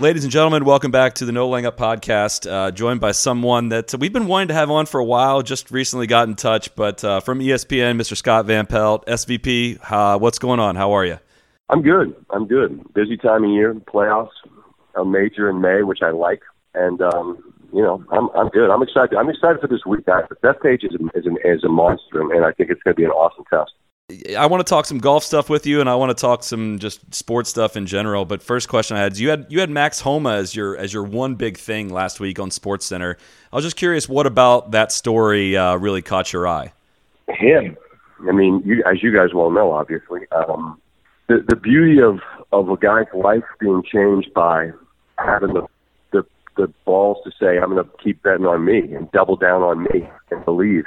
Ladies and gentlemen, welcome back to the No Laying Up podcast. Uh, joined by someone that we've been wanting to have on for a while. Just recently got in touch, but uh, from ESPN, Mr. Scott Van Pelt, SVP. Uh, what's going on? How are you? I'm good. I'm good. Busy time of year, playoffs, a major in May, which I like, and um, you know, I'm I'm good. I'm excited. I'm excited for this week. Bethpage is is, an, is a monster, and I think it's going to be an awesome test. I want to talk some golf stuff with you, and I want to talk some just sports stuff in general. But first question I had is you had you had Max Homa as your as your one big thing last week on Sports Center. I was just curious, what about that story uh, really caught your eye? Him. I mean, you, as you guys well know, obviously, um, the the beauty of of a guy's life being changed by having the the the balls to say, "I'm going to keep betting on me and double down on me and believe."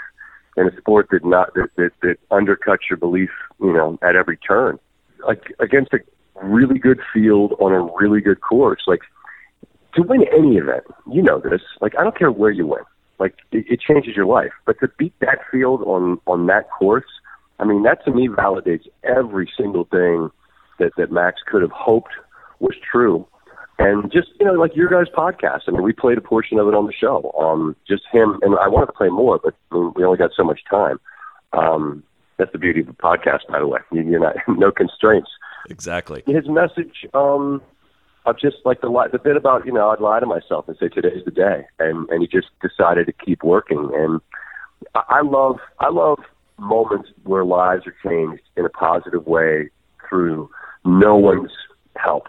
In a sport that not that, that that undercuts your belief, you know, at every turn. Like against a really good field on a really good course. Like to win any event, you know this. Like I don't care where you win. Like it, it changes your life. But to beat that field on on that course, I mean that to me validates every single thing that that Max could have hoped was true and just you know like your guys podcast. I mean we played a portion of it on the show. Um just him and i wanted to play more but we only got so much time. Um that's the beauty of the podcast by the way. You, you're not no constraints. Exactly. his message um of just like the li- the bit about you know I'd lie to myself and say today's the day. And and he just decided to keep working. And I, I love I love moments where lives are changed in a positive way through no one's help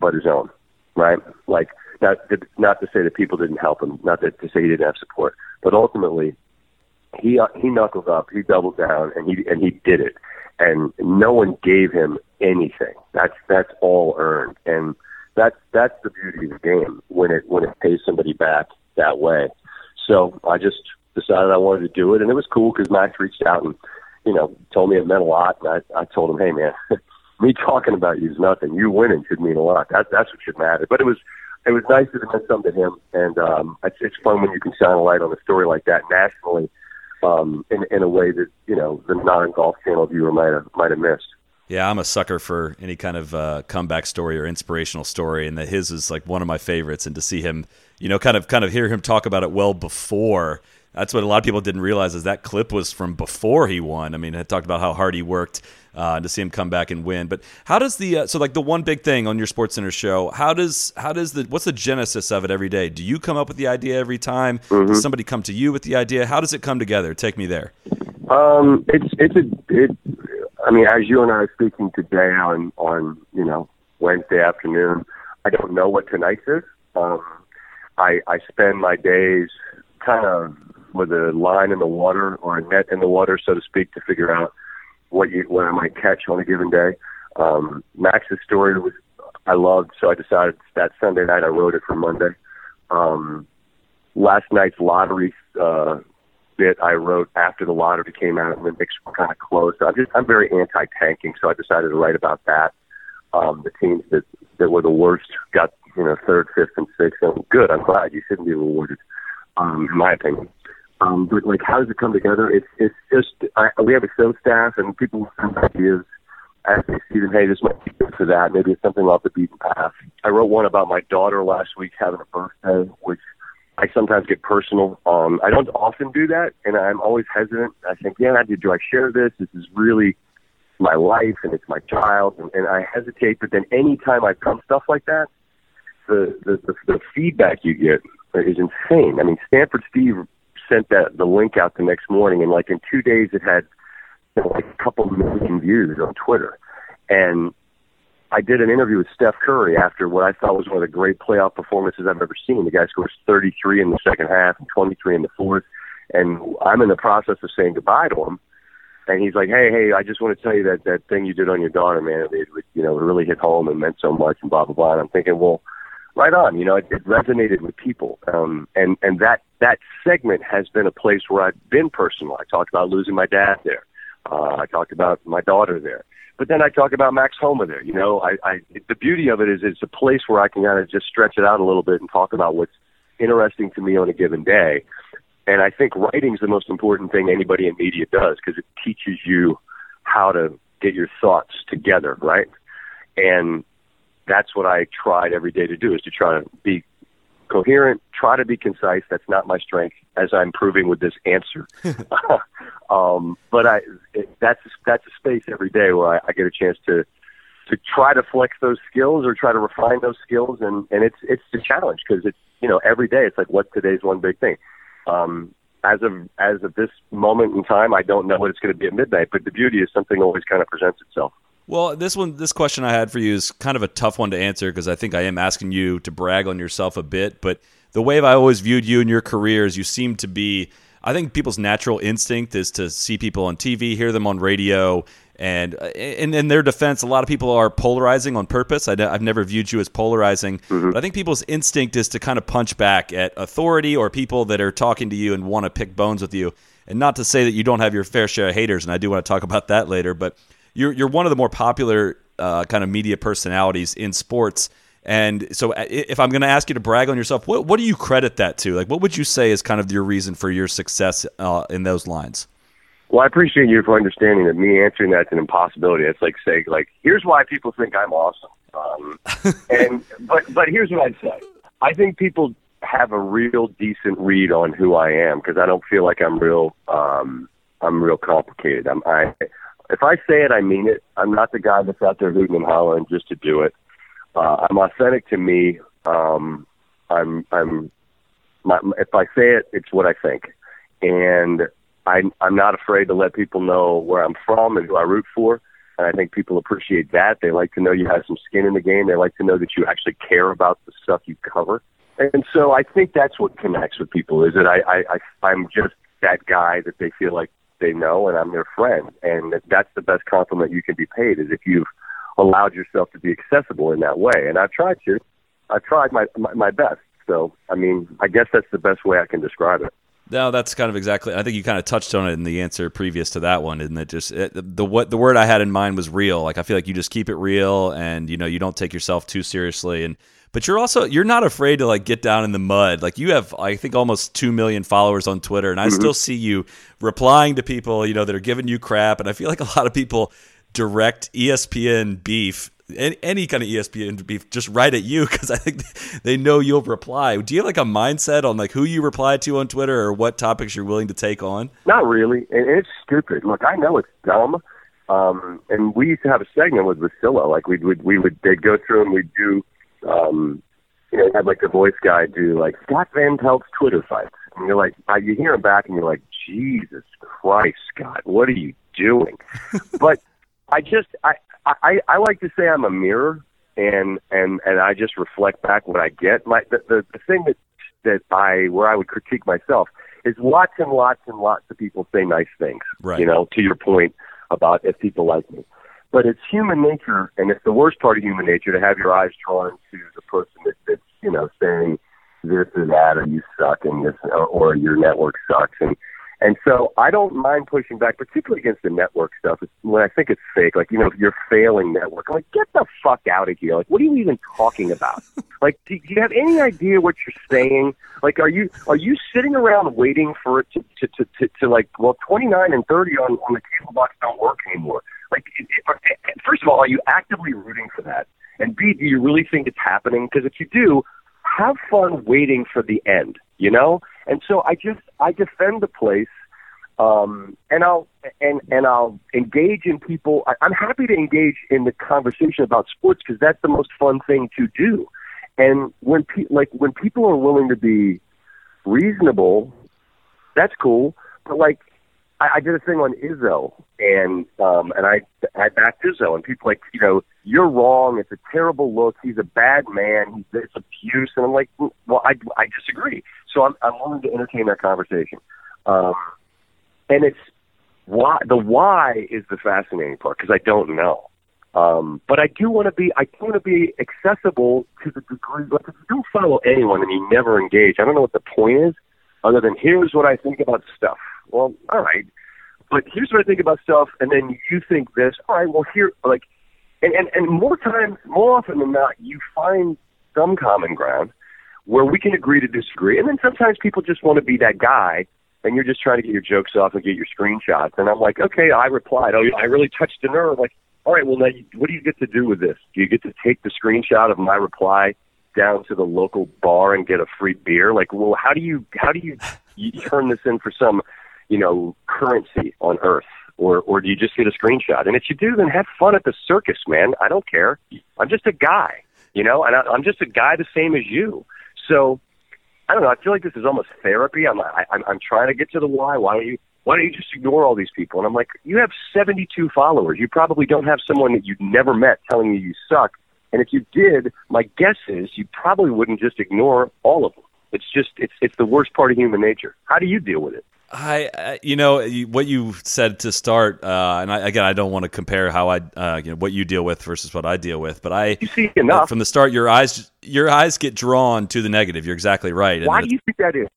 but his own right? Like not not to say that people didn't help him, not that to say he didn't have support, but ultimately he he knuckled up, he doubled down, and he and he did it, and no one gave him anything. That's that's all earned, and that's that's the beauty of the game when it when it pays somebody back that way. So I just decided I wanted to do it, and it was cool because Max reached out and you know told me it meant a lot, and I I told him, hey man. me talking about you is nothing. You winning should mean a lot. That, that's what should matter. But it was it was nice that it meant something to him, and um, it's, it's fun when you can shine a light on a story like that nationally, um, in in a way that you know the non golf channel viewer might have might have missed. Yeah, I'm a sucker for any kind of uh, comeback story or inspirational story, and that his is like one of my favorites. And to see him, you know, kind of kind of hear him talk about it well before. That's what a lot of people didn't realize is that clip was from before he won. I mean, it talked about how hard he worked uh, to see him come back and win. But how does the uh, so like the one big thing on your Sports Center show? How does how does the what's the genesis of it every day? Do you come up with the idea every time? Does somebody come to you with the idea? How does it come together? Take me there. Um, it's it's a it. I mean, as you and I are speaking today on on you know Wednesday afternoon, I don't know what tonight is. Um, I I spend my days kind of with a line in the water or a net in the water, so to speak, to figure out what you what I might catch on a given day. Um, Max's story was I loved, so I decided that Sunday night I wrote it for Monday. Um, last night's lottery uh, bit I wrote after the lottery came out and the Knicks were kind of closed. So I'm just I'm very anti-tanking, so I decided to write about that. Um, the teams that that were the worst got you know third, fifth, and sixth. And good. I'm glad you shouldn't be rewarded, um, in my opinion. Um, but like, how does it come together? It's it's just I, we have a show staff and people send ideas as they see them. Hey, this might be good for that. Maybe it's something off the beaten path. I wrote one about my daughter last week having a birthday, which I sometimes get personal. Um, I don't often do that, and I'm always hesitant. I think, yeah, do, do I share this? This is really my life, and it's my child, and, and I hesitate. But then, anytime I've done stuff like that, the the, the the feedback you get is insane. I mean, Stanford Steve sent that the link out the next morning, and like in two days, it had you know, like a couple million views on Twitter. And I did an interview with Steph Curry after what I thought was one of the great playoff performances I've ever seen. The guy scores 33 in the second half and 23 in the fourth, and I'm in the process of saying goodbye to him. And he's like, "Hey, hey, I just want to tell you that that thing you did on your daughter, man, it, it you know, it really hit home and meant so much, and blah blah blah." And I'm thinking, well, right on. You know, it, it resonated with people, um, and and that that segment has been a place where I've been personal. I talked about losing my dad there. Uh, I talked about my daughter there. But then I talk about Max Homa there. You know, I, I the beauty of it is it's a place where I can kind of just stretch it out a little bit and talk about what's interesting to me on a given day. And I think writing is the most important thing anybody in media does because it teaches you how to get your thoughts together, right? And that's what I tried every day to do is to try to be coherent, try to be concise. That's not my strength, as I'm proving with this answer. um, but I, it, that's that's a space every day where I, I get a chance to to try to flex those skills or try to refine those skills, and and it's it's a challenge because it's you know every day it's like what's today's one big thing. Um, as of as of this moment in time, I don't know what it's going to be at midnight. But the beauty is something always kind of presents itself. Well, this one, this question I had for you is kind of a tough one to answer because I think I am asking you to brag on yourself a bit. But the way I always viewed you in your career is you seem to be. I think people's natural instinct is to see people on TV, hear them on radio, and in, in their defense, a lot of people are polarizing on purpose. I, have never viewed you as polarizing, mm-hmm. but I think people's instinct is to kind of punch back at authority or people that are talking to you and want to pick bones with you. And not to say that you don't have your fair share of haters, and I do want to talk about that later, but you're you're one of the more popular uh, kind of media personalities in sports. And so, uh, if I'm going to ask you to brag on yourself, what what do you credit that to? Like, what would you say is kind of your reason for your success uh, in those lines? Well, I appreciate you for understanding that me answering that's an impossibility. It's like saying, like, here's why people think I'm awesome. Um, and but but here's what I'd say. I think people have a real decent read on who I am because I don't feel like I'm real. Um, I'm real complicated. I'm I if I say it, I mean it. I'm not the guy that's out there hooting and hollering just to do it. Uh, I'm authentic to me. Um, I'm, I'm, my, if I say it, it's what I think, and I, I'm not afraid to let people know where I'm from and who I root for. And I think people appreciate that. They like to know you have some skin in the game. They like to know that you actually care about the stuff you cover. And so I think that's what connects with people is that I, I, I I'm just that guy that they feel like they know and I'm their friend. And that's the best compliment you can be paid is if you've allowed yourself to be accessible in that way. And I've tried to. I've tried my, my, my best. So, I mean, I guess that's the best way I can describe it. No, that's kind of exactly. I think you kind of touched on it in the answer previous to that one, and it just it, the what the word I had in mind was real. Like I feel like you just keep it real, and you know you don't take yourself too seriously, and but you're also you're not afraid to like get down in the mud. Like you have I think almost 2 million followers on Twitter and I mm-hmm. still see you replying to people, you know, that are giving you crap and I feel like a lot of people direct ESPN beef any, kind of ESPN beef just right at you because I think they know you'll reply. Do you have like a mindset on like who you reply to on Twitter or what topics you're willing to take on? Not really, and it's stupid. Look, I know it's dumb, um, and we used to have a segment with Russillo. Like we would we would they'd go through and we'd do um, you know, had like the voice guy do like Scott Van Pelt's Twitter fights, and you're like, uh, you hear him back, and you're like, Jesus Christ, Scott, what are you doing? but I just, I, I, I like to say I'm a mirror, and and and I just reflect back what I get. My the the, the thing that that I where I would critique myself is lots and lots and lots of people say nice things. Right. You know, to your point about if people like me. But it's human nature, and it's the worst part of human nature to have your eyes drawn to the person that, that's, you know, saying this or that, or you suck, and this, or, or your network sucks, and and so I don't mind pushing back, particularly against the network stuff. when I think it's fake, like you know, you're failing network. I'm like, get the fuck out of here! Like, what are you even talking about? like, do, do you have any idea what you're saying? Like, are you are you sitting around waiting for it to to to, to, to like, well, 29 and 30 on on the cable box don't work anymore. Like, first of all, are you actively rooting for that? And B, do you really think it's happening? Because if you do, have fun waiting for the end, you know? And so I just, I defend the place. Um, and I'll and and I'll engage in people. I, I'm happy to engage in the conversation about sports because that's the most fun thing to do. And when pe- like when people are willing to be reasonable, that's cool. But like I, I did a thing on Izzo, and um, and I I backed Izzo, and people like you know you're wrong. It's a terrible look. He's a bad man. He's it's abuse, and I'm like, well, I I disagree. So I'm I'm willing to entertain that conversation, um, and it's why the why is the fascinating part because I don't know. Um, but I do want to be I do want to be accessible to the degree. Like if you don't follow anyone and you never engage, I don't know what the point is, other than here's what I think about stuff. Well, all right, but here's what I think about stuff, and then you think this. All right, well here, like, and and and more times, more often than not, you find some common ground where we can agree to disagree, and then sometimes people just want to be that guy and you're just trying to get your jokes off and get your screenshots. And I'm like, okay, I replied. Oh, I really touched a nerve. Like, all right, well, now you, what do you get to do with this? Do you get to take the screenshot of my reply down to the local bar and get a free beer? Like, well, how do you how do you, you turn this in for some, you know, currency on Earth? Or, or do you just get a screenshot? And if you do, then have fun at the circus, man. I don't care. I'm just a guy, you know, and I, I'm just a guy the same as you. So I don't know. I feel like this is almost therapy. I'm I, I'm I'm trying to get to the why. Why don't you why don't you just ignore all these people? And I'm like, you have 72 followers. You probably don't have someone that you've never met telling you you suck. And if you did, my guess is you probably wouldn't just ignore all of them. It's just it's it's the worst part of human nature. How do you deal with it? I, you know, what you said to start, uh, and I, again, I don't want to compare how I, uh, you know, what you deal with versus what I deal with, but I, you see enough from the start. Your eyes, your eyes get drawn to the negative. You're exactly right. Why do you think that is?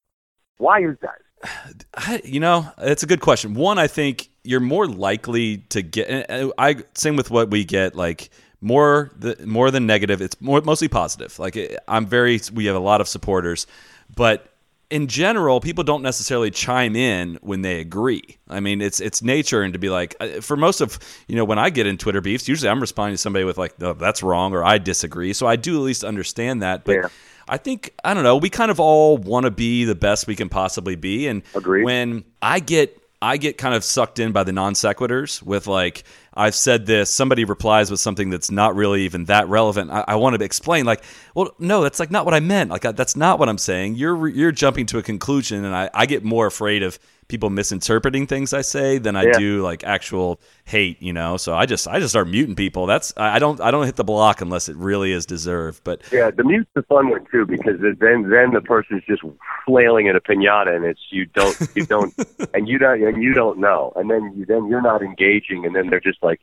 Why is that? I, you know, it's a good question. One, I think you're more likely to get. I same with what we get, like more the more than negative. It's more mostly positive. Like I'm very, we have a lot of supporters, but in general, people don't necessarily chime in when they agree. I mean, it's it's nature, and to be like, uh, for most of you know, when I get in Twitter beefs, usually I'm responding to somebody with like, no, that's wrong, or I disagree. So I do at least understand that. But yeah. I think I don't know. We kind of all want to be the best we can possibly be, and Agreed. when I get I get kind of sucked in by the non sequiturs with like I've said this. Somebody replies with something that's not really even that relevant. I, I want to explain, like, well, no, that's like not what I meant. Like that's not what I'm saying. You're you're jumping to a conclusion, and I, I get more afraid of people misinterpreting things I say than I yeah. do like actual hate, you know. So I just I just start muting people. That's I don't I don't hit the block unless it really is deserved. But yeah, the mute's the fun one too because then then the person's just flailing at a pinata and it's you don't you don't and you don't and you don't know and then you then you're not engaging and then they're just like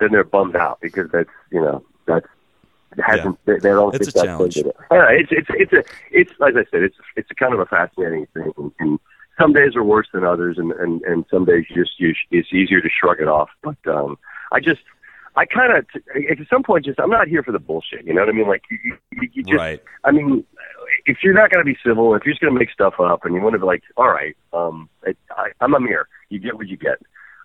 then they're bummed out because that's you know that's hasn't yeah. they, they don't it's think a challenge. It. it's it's it's a it's as I said it's it's a kind of a fascinating thing and some days are worse than others, and and and some days you just you, it's easier to shrug it off. But um, I just I kind of at some point just I'm not here for the bullshit. You know what I mean? Like you, you, you just right. I mean, if you're not going to be civil, if you're just going to make stuff up, and you want to be like, all right, um, I, I, I'm a mirror. You get what you get.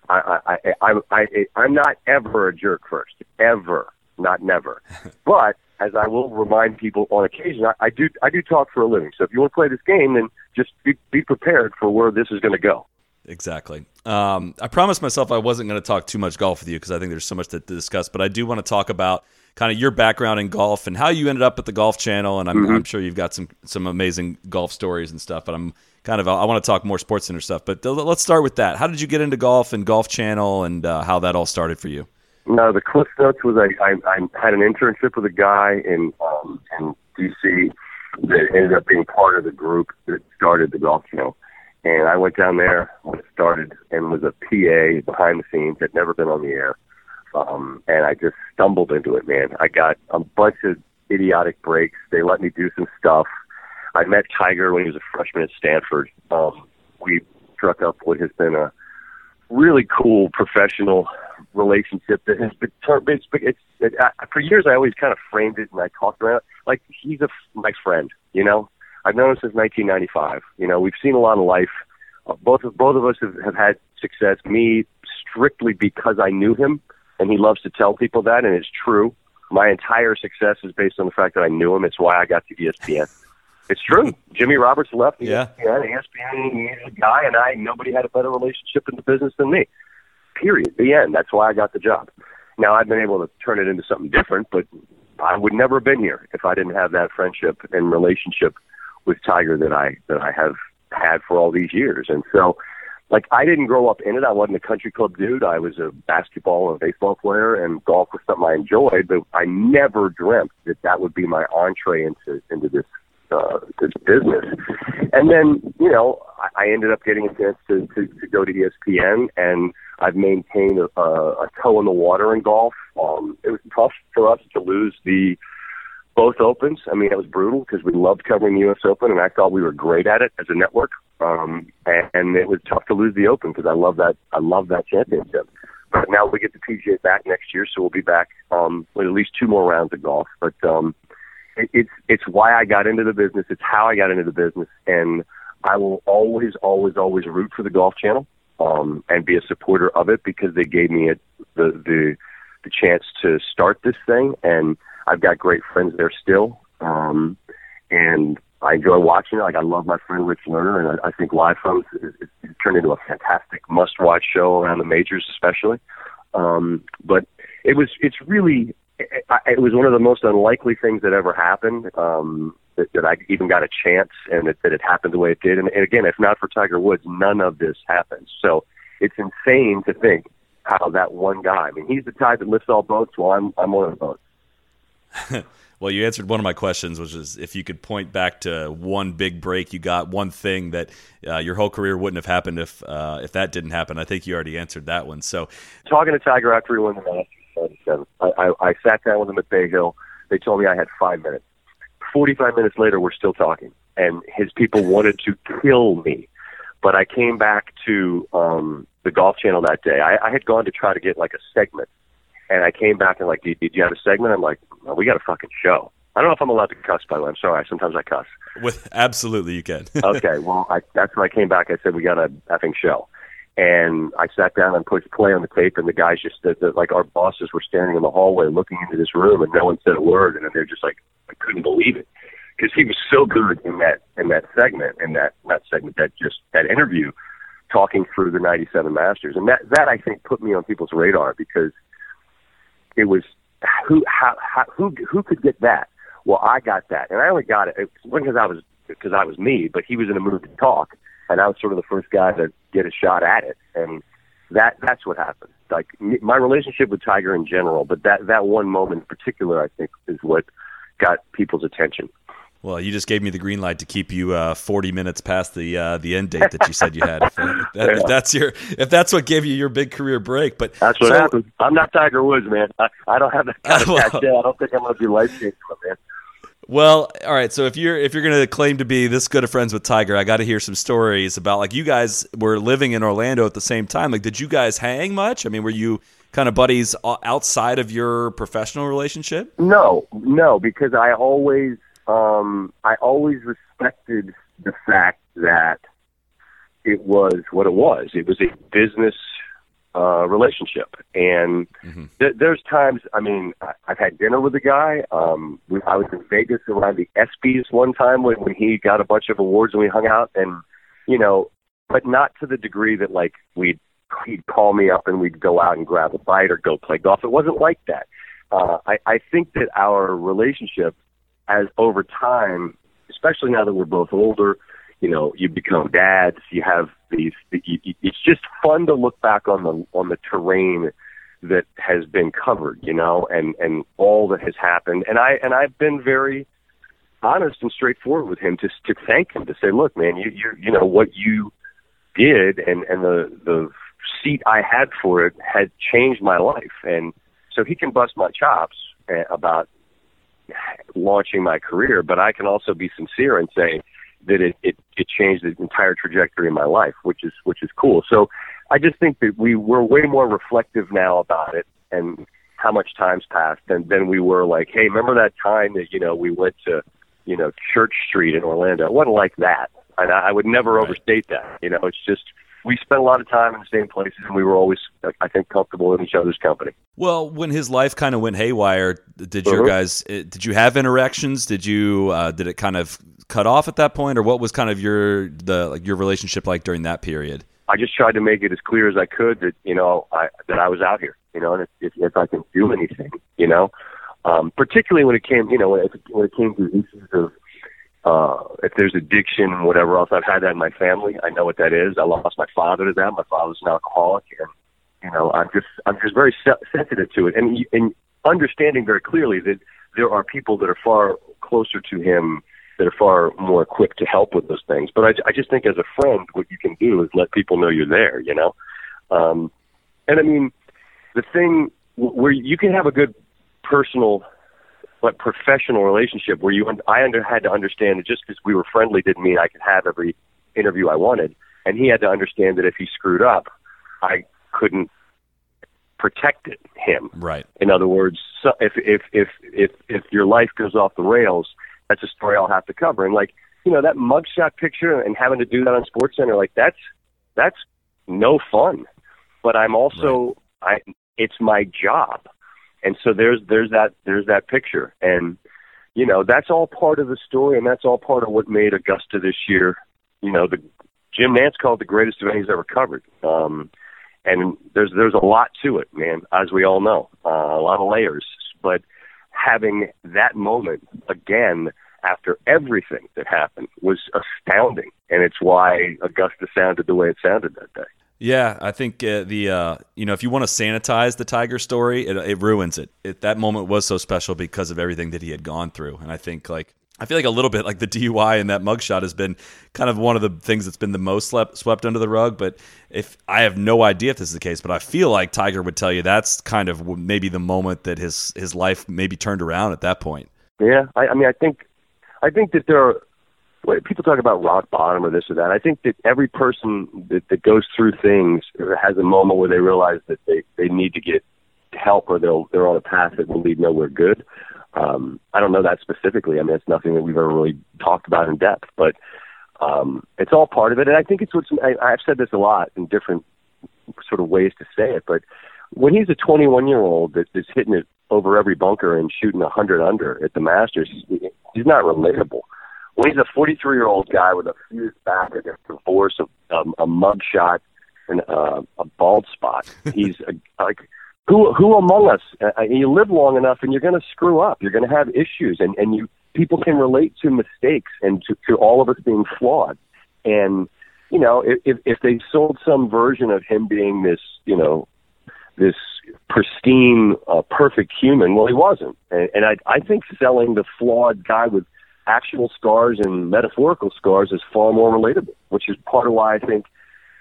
I I I I, I I'm not ever a jerk first, ever, not never. but as I will remind people on occasion, I, I do I do talk for a living. So if you want to play this game, then just be, be prepared for where this is going to go. Exactly. Um, I promised myself I wasn't going to talk too much golf with you because I think there's so much to discuss. But I do want to talk about kind of your background in golf and how you ended up at the Golf Channel. And I'm, mm-hmm. I'm sure you've got some some amazing golf stories and stuff. But I'm kind of I want to talk more Sports Center stuff. But let's start with that. How did you get into golf and Golf Channel and uh, how that all started for you? No, the Cliff Notes was I, I, I had an internship with a guy in um, in DC that ended up being part of the group that started the Golf show. And I went down there when it started and was a PA behind the scenes, had never been on the air. Um, and I just stumbled into it, man. I got a bunch of idiotic breaks. They let me do some stuff. I met Tiger when he was a freshman at Stanford. Um, we struck up what has been a really cool professional relationship that has been it's, it's it, uh, for years I always kind of framed it and I talked it like he's a my friend you know I've known him since 1995 you know we've seen a lot of life uh, both of both of us have, have had success me strictly because I knew him and he loves to tell people that and it's true my entire success is based on the fact that I knew him it's why I got to ESPN it's true. Jimmy Roberts left yeah. ESPN. ESPN he's a guy, and I nobody had a better relationship in the business than me. Period. The end. That's why I got the job. Now I've been able to turn it into something different, but I would never have been here if I didn't have that friendship and relationship with Tiger that I that I have had for all these years. And so, like, I didn't grow up in it. I wasn't a country club dude. I was a basketball and baseball player, and golf was something I enjoyed. But I never dreamt that that would be my entree into into this uh, business. And then, you know, I, ended up getting a chance to, to, to go to ESPN, and I've maintained a, a toe in the water in golf. Um, it was tough for us to lose the both opens. I mean, it was brutal because we loved covering the U.S. Open, and I thought we were great at it as a network. Um, and, and it was tough to lose the Open because I love that. I love that championship. But now we get the PGA back next year, so we'll be back um, with at least two more rounds of golf. But um, it, it's it's why I got into the business. It's how I got into the business, and I will always, always, always root for the Golf Channel um, and be a supporter of it because they gave me a, the the the chance to start this thing, and I've got great friends there still, um, and I enjoy watching it. Like I love my friend Rich Lerner, and I, I think Live From is, is, is turned into a fantastic must-watch show around the majors, especially. Um, but it was it's really it, it was one of the most unlikely things that ever happened. Um, that, that I even got a chance, and that, that it happened the way it did. And, and again, if not for Tiger Woods, none of this happens. So it's insane to think how that one guy. I mean, he's the tide that lifts all boats. Well, I'm I'm one of the boats. well, you answered one of my questions, which is if you could point back to one big break you got, one thing that uh, your whole career wouldn't have happened if uh, if that didn't happen. I think you already answered that one. So, talking to Tiger after he won the Masters, I, I, I sat down with him at Bay Hill. They told me I had five minutes. 45 minutes later, we're still talking, and his people wanted to kill me. But I came back to um, the Golf Channel that day. I, I had gone to try to get like a segment, and I came back and like, did, did you have a segment? I'm like, we got a fucking show. I don't know if I'm allowed to cuss, by the way. I'm sorry. Sometimes I cuss. With absolutely, you can. okay, well, I, that's when I came back. I said we got a effing show, and I sat down and pushed play on the tape, and the guys just the, the, like our bosses were standing in the hallway looking into this room, and no one said a word, and they're just like, I couldn't believe it. Because he was so good in that in that segment in that that segment that just that interview talking through the 97 Masters. And that that I think put me on people's radar because it was who how, how who who could get that? Well I got that. And I only got it, it wasn't because I was because I was me but he was in a mood to talk and I was sort of the first guy to get a shot at it and that that's what happened like my relationship with Tiger in general but that that one moment in particular I think is what got people's attention well, you just gave me the green light to keep you uh, 40 minutes past the uh, the end date that you said you had. If, that, yeah. if, that's your if that's what gave you your big career break, but that's what so, happened. I'm not Tiger Woods, man. I, I don't have that kind of well, I don't think I'm going to be life changing, man. Well, all right. So if you're if you're going to claim to be this good of friends with Tiger, I got to hear some stories about like you guys were living in Orlando at the same time. Like, did you guys hang much? I mean, were you kind of buddies outside of your professional relationship? No, no, because I always um, I always respected the fact that it was what it was. It was a business uh, relationship, and mm-hmm. th- there's times. I mean, I- I've had dinner with a guy. Um, we, I was in Vegas around the ESPYS one time when, when he got a bunch of awards, and we hung out, and you know, but not to the degree that like we'd he'd call me up and we'd go out and grab a bite or go play golf. It wasn't like that. Uh, I, I think that our relationship as over time, especially now that we're both older, you know, you become dads. You have these. It's just fun to look back on the on the terrain that has been covered, you know, and and all that has happened. And I and I've been very honest and straightforward with him to to thank him to say, look, man, you you you know what you did and and the the seat I had for it had changed my life, and so he can bust my chops eh, about launching my career, but I can also be sincere and say that it, it, it changed the entire trajectory of my life, which is which is cool. So I just think that we we're way more reflective now about it and how much time's passed than than we were like, hey, remember that time that you know we went to you know Church Street in Orlando? It wasn't like that, and I, I would never right. overstate that. You know, it's just we spent a lot of time in the same places, and we were always, I think, comfortable in each other's company. Well, when his life kind of went haywire, did your uh-huh. guys? Eh, did you have interactions? Did you? Uh, did it kind of cut off at that point, or what was kind of your the like your relationship like during that period? I just tried to make it as clear as I could that you know I, that I was out here, you know, and if, if, if I can do anything, you know, um, particularly when it came, you know, when it, when it came to issues of uh, if there's addiction and whatever else, I've had that in my family. I know what that is. I lost my father to that. My father's an alcoholic, and you know, I'm just I'm just very se- sensitive to it, and and understanding very clearly that there are people that are far closer to him that are far more equipped to help with those things. But I, I just think as a friend, what you can do is let people know you're there. You know, um, And I mean, the thing where you can have a good personal but professional relationship where you I under, had to understand that just because we were friendly didn't mean I could have every interview I wanted, and he had to understand that if he screwed up, I couldn't protect it, him. Right. In other words, so if if if if if your life goes off the rails, that's a story I'll have to cover. And like you know that mugshot picture and having to do that on Sports Center, like that's that's no fun. But I'm also right. I it's my job and so there's there's that there's that picture, and you know that's all part of the story, and that's all part of what made Augusta this year. You know, the Jim Nantz called the greatest event he's ever covered. Um, and there's there's a lot to it, man, as we all know, uh, a lot of layers. But having that moment again after everything that happened was astounding, and it's why Augusta sounded the way it sounded that day. Yeah, I think uh, the uh, you know if you want to sanitize the Tiger story, it, it ruins it. it. That moment was so special because of everything that he had gone through, and I think like I feel like a little bit like the DUI and that mugshot has been kind of one of the things that's been the most slept, swept under the rug. But if I have no idea if this is the case, but I feel like Tiger would tell you that's kind of maybe the moment that his his life maybe turned around at that point. Yeah, I, I mean, I think I think that there are people talk about rock bottom or this or that. I think that every person that, that goes through things has a moment where they realize that they, they need to get help or they'll, they're on a path that will lead nowhere good. Um, I don't know that specifically. I mean, it's nothing that we've ever really talked about in depth, but um, it's all part of it. And I think it's what's, I, I've said this a lot in different sort of ways to say it, but when he's a 21 year old that is hitting it over every bunker and shooting a 100 under at the Masters, he's not relatable when he's a 43 year old guy with a fused back, a divorce, a, um, a mug shot, and uh, a bald spot, he's a, like who who among us? Uh, you live long enough, and you're going to screw up. You're going to have issues, and and you people can relate to mistakes and to, to all of us being flawed. And you know, if if they sold some version of him being this, you know, this pristine, uh, perfect human, well, he wasn't. And, and I I think selling the flawed guy with actual scars and metaphorical scars is far more relatable, which is part of why I think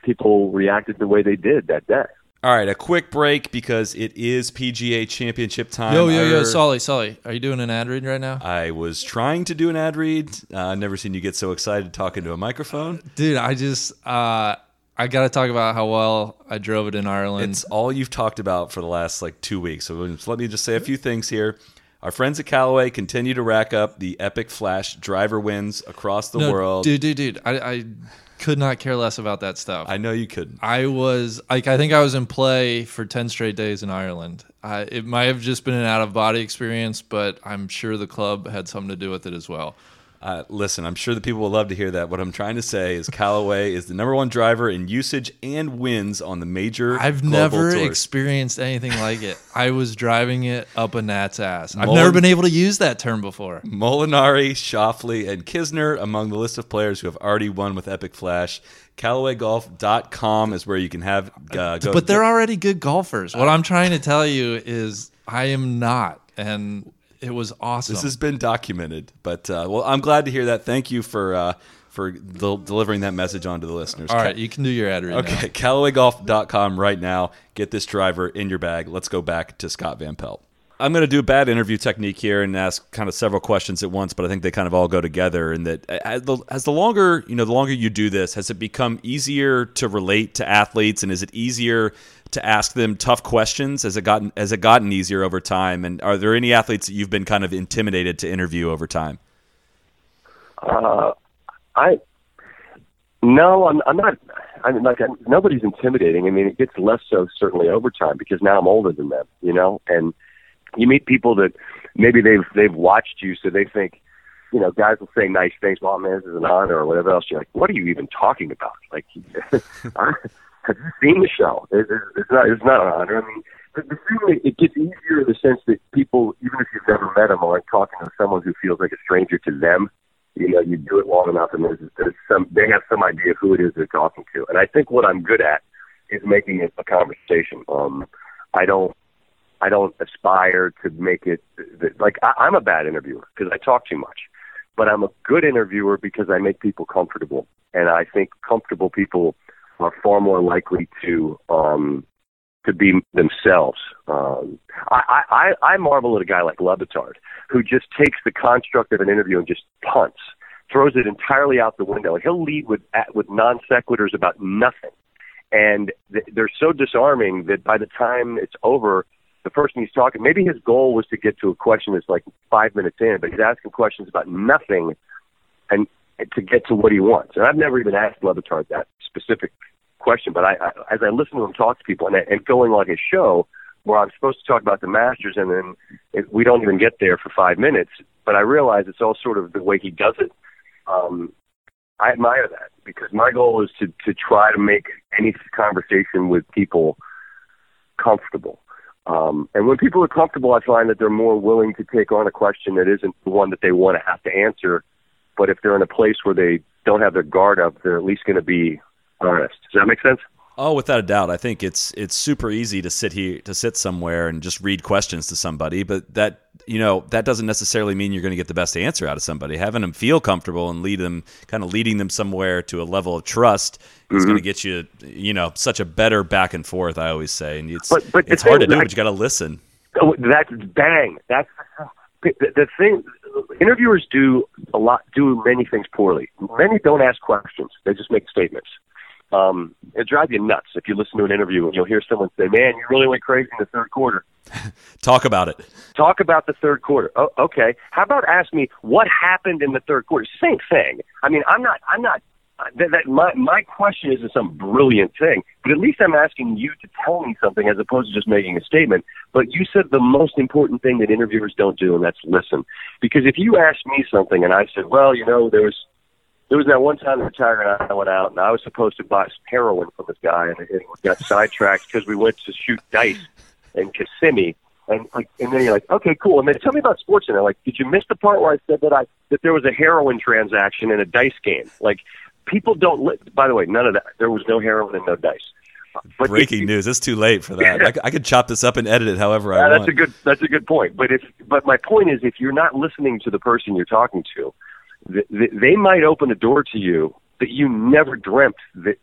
people reacted the way they did that day. All right, a quick break because it is PGA Championship time. Yo, yo, yo, Sully, Sully, are you doing an ad read right now? I was trying to do an ad read. Uh, never seen you get so excited talking to a microphone, dude. I just, uh, I got to talk about how well I drove it in Ireland. It's all you've talked about for the last like two weeks. So let me just say a few things here. Our friends at Callaway continue to rack up the epic flash driver wins across the no, world. Dude, dude, dude. I, I could not care less about that stuff. I know you couldn't. I was like, I think I was in play for ten straight days in Ireland. I, it might have just been an out of body experience, but I'm sure the club had something to do with it as well. Uh, listen, I'm sure the people will love to hear that. What I'm trying to say is Callaway is the number one driver in usage and wins on the major. I've never tours. experienced anything like it. I was driving it up a gnat's ass. I've never been able to use that term before. Molinari, Schauffele, and Kisner among the list of players who have already won with Epic Flash. CallawayGolf.com is where you can have. Uh, go, but they're already good golfers. What I'm trying to tell you is I am not, and it was awesome. This has been documented, but uh, well, I'm glad to hear that. Thank you for uh, for del- delivering that message on to the listeners. All right, you can do your ad read. Okay, CallawayGolf.com right now. Get this driver in your bag. Let's go back to Scott Van Pelt. I'm going to do a bad interview technique here and ask kind of several questions at once, but I think they kind of all go together. And that as the, as the longer you know, the longer you do this, has it become easier to relate to athletes, and is it easier to ask them tough questions? Has it gotten has it gotten easier over time? And are there any athletes that you've been kind of intimidated to interview over time? Uh, I no, I'm, I'm not. I mean, like i nobody's intimidating. I mean, it gets less so certainly over time because now I'm older than them, you know, and you meet people that maybe they've they've watched you, so they think, you know, guys will say nice things. Well, man, this is an honor or whatever else. You're like, what are you even talking about? Like, have you seen the show? It, it, it's not. It's not an honor. I mean, the, thing it gets easier in the sense that people, even if you've never met them, or like talking to someone who feels like a stranger to them, you know, you do it long enough, and there's, there's some. They have some idea who it is they're talking to, and I think what I'm good at is making it a conversation. Um, I don't. I don't aspire to make it like I, I'm a bad interviewer because I talk too much, but I'm a good interviewer because I make people comfortable, and I think comfortable people are far more likely to um, to be themselves. Um, I, I, I marvel at a guy like Le who just takes the construct of an interview and just punts, throws it entirely out the window, and he'll lead with with non sequiturs about nothing, and they're so disarming that by the time it's over, the person he's talking, maybe his goal was to get to a question that's like five minutes in, but he's asking questions about nothing, and to get to what he wants. And I've never even asked Le Batard that specific question, but I, I as I listen to him talk to people and, and going on his show where I'm supposed to talk about the Masters and then it, we don't even get there for five minutes, but I realize it's all sort of the way he does it. Um, I admire that because my goal is to to try to make any conversation with people comfortable. Um, and when people are comfortable, I find that they're more willing to take on a question that isn't the one that they want to have to answer. But if they're in a place where they don't have their guard up, they're at least going to be honest. Does that make sense? Oh, without a doubt. I think it's it's super easy to sit here to sit somewhere and just read questions to somebody, but that you know that doesn't necessarily mean you're going to get the best answer out of somebody. Having them feel comfortable and lead them, kind of leading them somewhere to a level of trust, mm-hmm. is going to get you, you know, such a better back and forth. I always say, and it's but, but it's hard to do, but you got to listen. Oh, that's bang. That's the, the thing. Interviewers do a lot, do many things poorly. Many don't ask questions; they just make statements um, it drives you nuts if you listen to an interview and you'll hear someone say, "Man, you really went crazy in the third quarter." Talk about it. Talk about the third quarter. Oh, okay. How about ask me what happened in the third quarter? Same thing. I mean, I'm not. I'm not. That, that my my question isn't some brilliant thing, but at least I'm asking you to tell me something as opposed to just making a statement. But you said the most important thing that interviewers don't do, and that's listen. Because if you ask me something and I said, "Well, you know, there was there was that one time the Tiger and I went out, and I was supposed to buy some heroin from this guy, and it got sidetracked because we went to shoot dice in Kissimmee. And like, and then you're like, okay, cool. And then tell me about sports. And they're like, did you miss the part where I said that I that there was a heroin transaction in a dice game? Like, people don't. Li- By the way, none of that. There was no heroin and no dice. But Breaking if, news! It's too late for that. I, I, could chop this up and edit it however I want. That's a good. That's a good point. But if, but my point is, if you're not listening to the person you're talking to, they might open a door to you that you never dreamt that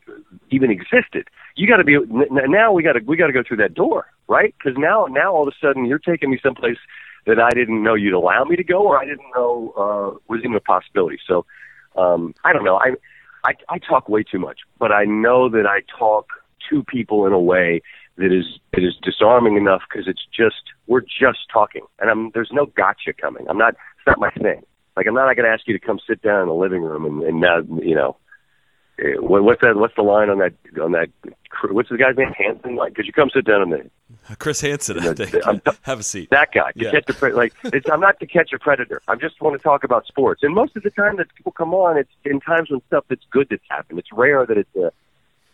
even existed. You got to be now. We got to we got to go through that door, right? Because now now all of a sudden you're taking me someplace that I didn't know you'd allow me to go, or I didn't know uh, was even a possibility. So um, I don't know. I, I I talk way too much, but I know that I talk to people in a way that is that is disarming enough because it's just we're just talking, and I'm there's no gotcha coming. I'm not. It's not my thing. Like I'm not going to ask you to come sit down in the living room and, and now you know eh, what, what's that? What's the line on that? On that? What's the guy's name? Hansen. Like, could you come sit down on the? Chris Hansen. I think. I'm, Have a seat. That guy. To yeah. catch a like, it's, I'm not to catch a predator. I just want to talk about sports. And most of the time that people come on, it's in times when stuff that's good that's happened. It's rare that it's a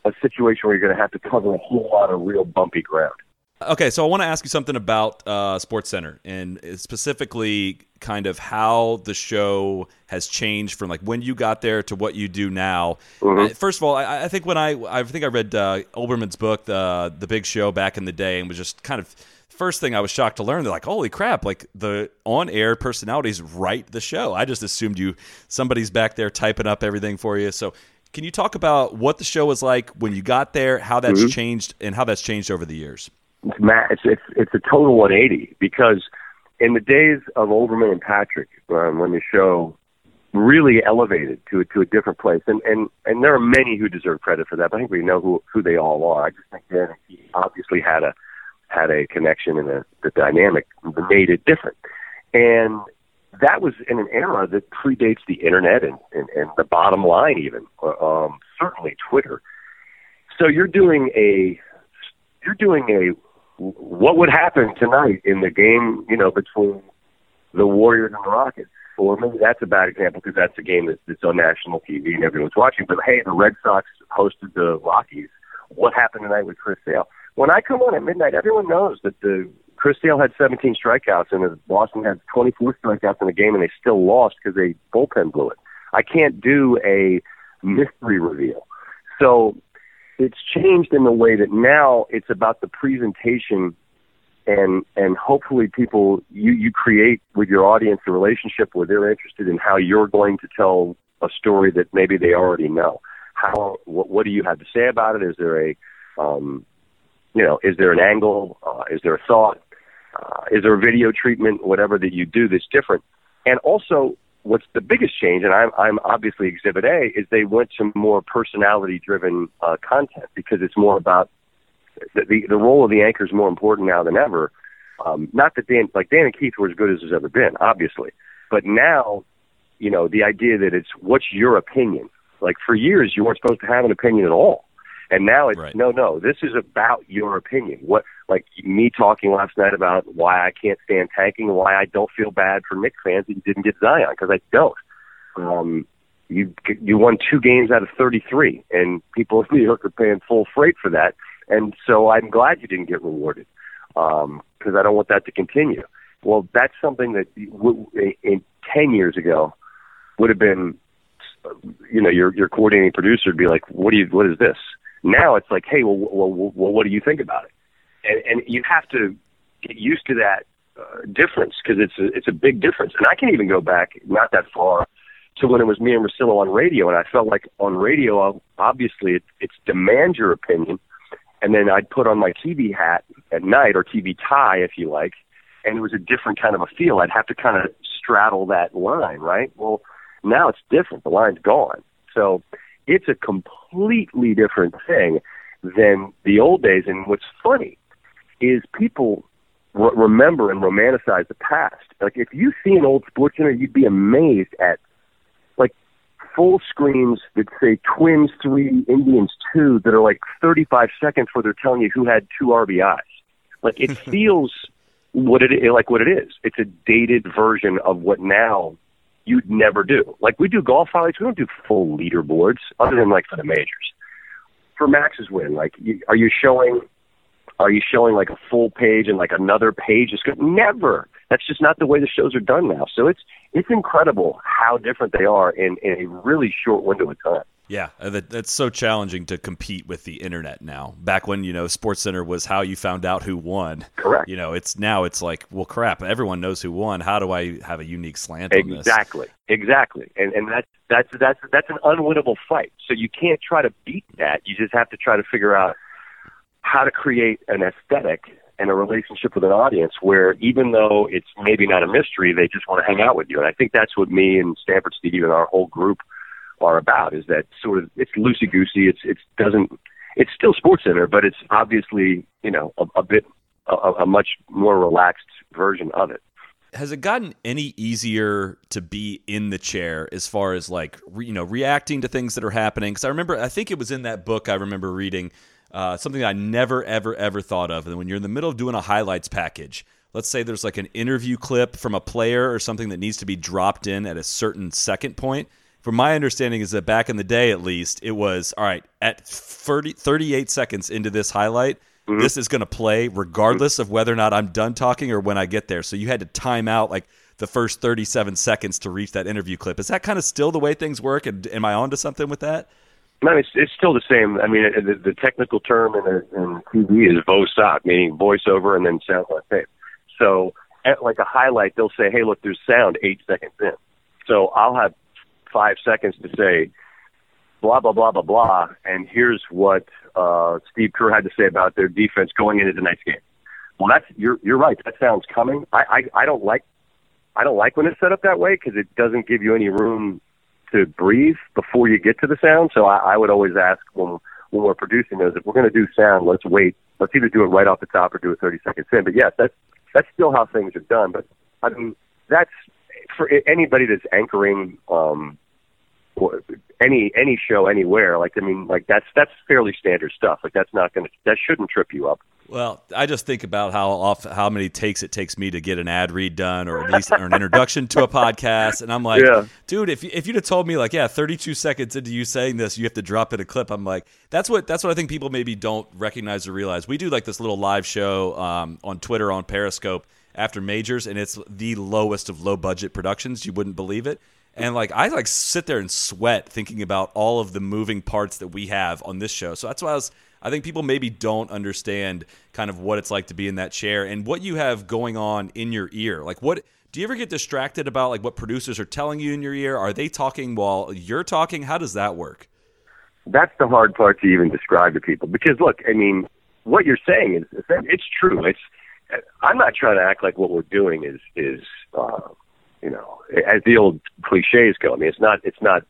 a situation where you're going to have to cover a whole lot of real bumpy ground. Okay, so I want to ask you something about uh, Sports Center and specifically kind of how the show has changed from like when you got there to what you do now. Mm-hmm. First of all, I, I, think when I I think I read uh, Olbermann's book, the the Big Show, back in the day, and was just kind of first thing I was shocked to learn. They're like, holy crap! Like the on air personalities write the show. I just assumed you somebody's back there typing up everything for you. So. Can you talk about what the show was like when you got there, how that's mm-hmm. changed, and how that's changed over the years? It's it's it's a total 180 because in the days of Olbermann and Patrick, um, when the show really elevated to to a different place, and and and there are many who deserve credit for that. But I think we know who who they all are. I just think that he obviously had a had a connection and a the dynamic that made it different, and that was in an era that predates the internet and and, and the bottom line even um, certainly Twitter. So you're doing a you're doing a what would happen tonight in the game, you know, between the Warriors and the Rockets? Or maybe that's a bad example because that's a game that's, that's on national TV and everyone's watching. But hey, the Red Sox hosted the Rockies. What happened tonight with Chris Sale? When I come on at midnight, everyone knows that the Chris Sale had 17 strikeouts and the Boston had 24 strikeouts in the game, and they still lost because they bullpen blew it. I can't do a mystery reveal. So it's changed in the way that now it's about the presentation and and hopefully people you you create with your audience a relationship where they're interested in how you're going to tell a story that maybe they already know how what, what do you have to say about it is there a um you know, is there an angle? Uh, is there a thought? Uh, is there a video treatment? Whatever that you do that's different. And also, what's the biggest change, and I'm, I'm obviously Exhibit A, is they went to more personality-driven uh, content because it's more about the, the the role of the anchor is more important now than ever. Um, not that Dan, like Dan and Keith were as good as has ever been, obviously, but now, you know, the idea that it's what's your opinion. Like for years, you weren't supposed to have an opinion at all. And now it's Right. no, no. This is about your opinion. What, like me talking last night about why I can't stand tanking and why I don't feel bad for Knicks fans that you didn't get Zion because I don't. Um, you you won two games out of 33, and people in New York are paying full freight for that. And so I'm glad you didn't get rewarded because I don't want that to continue. Well, that's something that w- in 10 years ago would have been, you know, your your coordinating producer would be like, "What do you? What is this?" Now it's like, "Hey, well, well, well what do you think about it?" And and you have to get used to that uh, difference because it's a, it's a big difference. And I can even go back not that far to when it was me and Russillo on radio, and I felt like on radio, obviously, it, it's demand your opinion, and then I'd put on my TV hat at night or TV tie, if you like, and it was a different kind of a feel. I'd have to kind of straddle that line, right? Well, now it's different. The line's gone, so it's a completely different thing than the old days. And what's funny is people re- remember and romanticize the past. Like if you see an old sports center, you'd be amazed at like full screens that say Twins three, Indians two, that are like 35 seconds where they're telling you who had two RBIs. Like it feels what it like what it is. It's a dated version of what now you'd never do. Like we do golf highlights, we don't do full leaderboards other than like for the majors. For Max's win, like you, are you showing are you showing like a full page and like another page is good? Never. That's just not the way the shows are done now. So it's it's incredible how different they are in, in a really short window of time. Yeah, uh, that, that's so challenging to compete with the internet now. Back when you know Sports Center was how you found out who won. Correct. You know, it's now it's like, well, crap, everyone knows who won. How do I have a unique slant on this? Exactly, exactly, and and that's that's that's that's an unwinnable fight. So you can't try to beat that. You just have to try to figure out how to create an aesthetic and a relationship with an audience where even though it's maybe not a mystery, they just want to hang out with you. And I think that's what me and Stanford Steve and our whole group are about. Is that sort of it's loosey goosey. It's it doesn't. It's still Sports Center, but it's obviously you know a, a bit a, a much more relaxed version of it. Has it gotten any easier to be in the chair as far as like re, you know reacting to things that are happening? Because I remember, I think it was in that book I remember reading uh, something I never ever ever thought of. And when you're in the middle of doing a highlights package, let's say there's like an interview clip from a player or something that needs to be dropped in at a certain second point. From my understanding is that back in the day, at least, it was all right at 30, 38 seconds into this highlight. This is going to play regardless of whether or not I'm done talking or when I get there. So you had to time out like the first 37 seconds to reach that interview clip. Is that kind of still the way things work? And am I onto something with that? No, it's it's still the same. I mean, it, the, the technical term in, in TV is VOSOT, meaning voiceover and then sound on tape. So, at like a highlight, they'll say, "Hey, look, there's sound eight seconds in." So I'll have five seconds to say, blah blah blah blah blah, and here's what uh, Steve Kerr had to say about their defense going into tonight's game. Well, that's you're you're right. That sounds coming. I I, I don't like I don't like when it's set up that way because it doesn't give you any room to breathe before you get to the sound. So I, I would always ask when when we're producing those, if we're going to do sound, let's wait. Let's either do it right off the top or do it 30 seconds in. But yes, that's that's still how things are done. But I mean, that's for anybody that's anchoring um, any any show anywhere. Like I mean, like that's that's fairly standard stuff. Like that's not going to that shouldn't trip you up. Well, I just think about how off how many takes it takes me to get an ad read done, or at least or an introduction to a podcast, and I'm like, Yeah. dude, if you, if you'd have told me like, yeah, 32 seconds into you saying this, you have to drop in a clip, I'm like, that's what that's what I think people maybe don't recognize or realize. We do like this little live show um, on Twitter on Periscope after majors, and it's the lowest of low budget productions. You wouldn't believe it. And like I like sit there and sweat thinking about all of the moving parts that we have on this show. So that's why I was I think people maybe don't understand kind of what it's like to be in that chair and what you have going on in your ear. Like what do you ever get distracted about like what producers are telling you in your ear? Are they talking while you're talking? How does that work? That's the hard part to even describe to people because look, I mean, what you're saying is it's true. It's I'm not trying to act like what we're doing is is uh, you know as the old cliches go. I mean, it's not it's not.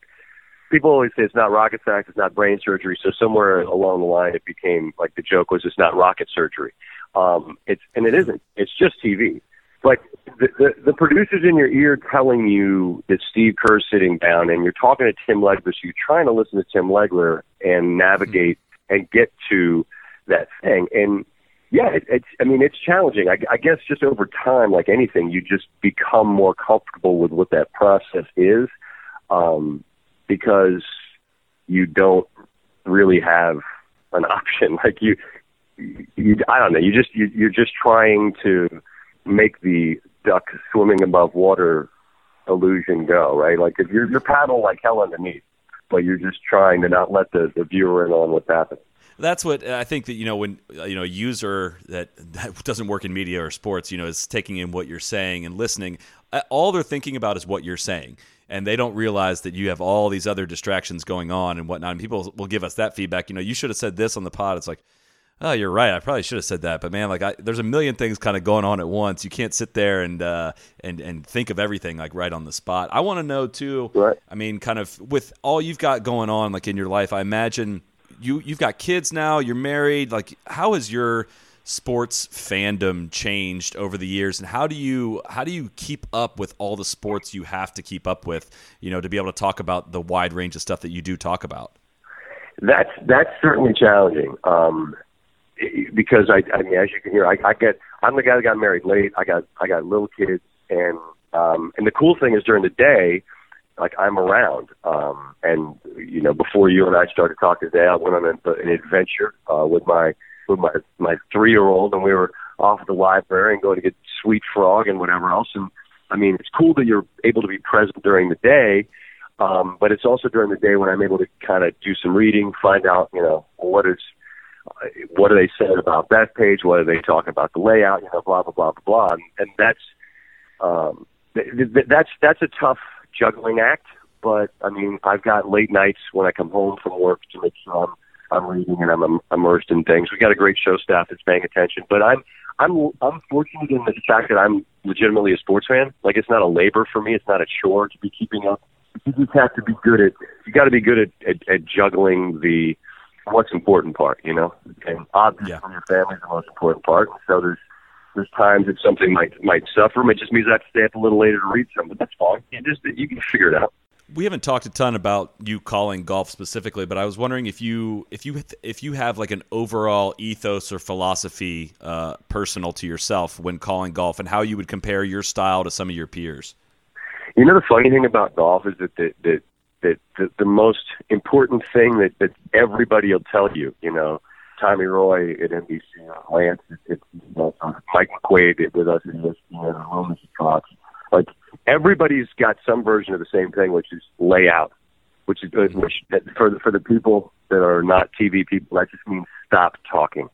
People always say it's not rocket science, it's not brain surgery. So somewhere along the line, it became like the joke was it's not rocket surgery. Um, it's and it isn't. It's just TV. Like the, the, the producers in your ear telling you that Steve Kerr's sitting down and you're talking to Tim Legler, so you're trying to listen to Tim Legler and navigate and get to that thing. And yeah, it, it's, I mean, it's challenging. I, I guess just over time, like anything, you just become more comfortable with what that process is um, because you don't really have an option. Like you, you, I don't know, you just, you, you're just trying to, make the duck swimming above water illusion go, right? Like if you're you're paddle like hell underneath, but you're just trying to not let the, the viewer in on what's happening. That's what I think that you know when you know a user that, that doesn't work in media or sports, you know, is taking in what you're saying and listening. Uh, all they're thinking about is what you're saying, and they don't realize that you have all these other distractions going on and whatnot. And people will give us that feedback. You know, you should have said this on the pod. It's like, oh, you're right. I probably should have said that, but man, like, I, there's a million things kind of going on at once. You can't sit there and uh, and and think of everything like right on the spot. I want to know too. Right. I mean, kind of with all you've got going on, like in your life, I imagine you you've got kids now. You're married. Like, how is your sports fandom changed over the years and how do you how do you keep up with all the sports you have to keep up with you know to be able to talk about the wide range of stuff that you do talk about that's that's certainly challenging um because I, I mean, as you can hear, I, I get, I'm the guy that got married late. I got, I got little kids, and um, and the cool thing is during the day, like I'm around. Um, and you know, before you and I started talking today, I went on an, an adventure uh, with my with my my three year old, and we were off at the library and going to get sweet frog and whatever else. And I mean, it's cool that you're able to be present during the day. Um, but it's also during the day when I'm able to kind of do some reading, find out, you know, what is what are they saying about that page? What are they talking about the layout? You know, blah blah blah blah blah. And, and that's um, th- th- that's that's a tough juggling act. But I mean, I've got late nights when I come home from work to make sure I'm I'm reading and I'm immersed in things. We got a great show staff that's paying attention. But I'm I'm I'm fortunate in the fact that I'm legitimately a sports fan. Like it's not a labor for me. It's not a chore to be keeping up. You just have to be good at. You got to be good at, at, at juggling the what's important part, you know. And obviously, yeah. your family's the most important part. So there's there's times that something might might suffer. It just means I have to stay up a little later to read some, but that's fine. You just you can figure it out. We haven't talked a ton about you calling golf specifically, but I was wondering if you if you if you have like an overall ethos or philosophy uh, personal to yourself when calling golf, and how you would compare your style to some of your peers. You know, the funny thing about golf is that that, that that the, the most important thing that, that everybody will tell you, you know, Tommy Roy at NBC, Lance, it's it, Mike McQuaid with us at ESPN, Roman Cox. Like everybody's got some version of the same thing, which is layout, which is good. Which for the, for the people that are not TV people, that just means stop talking.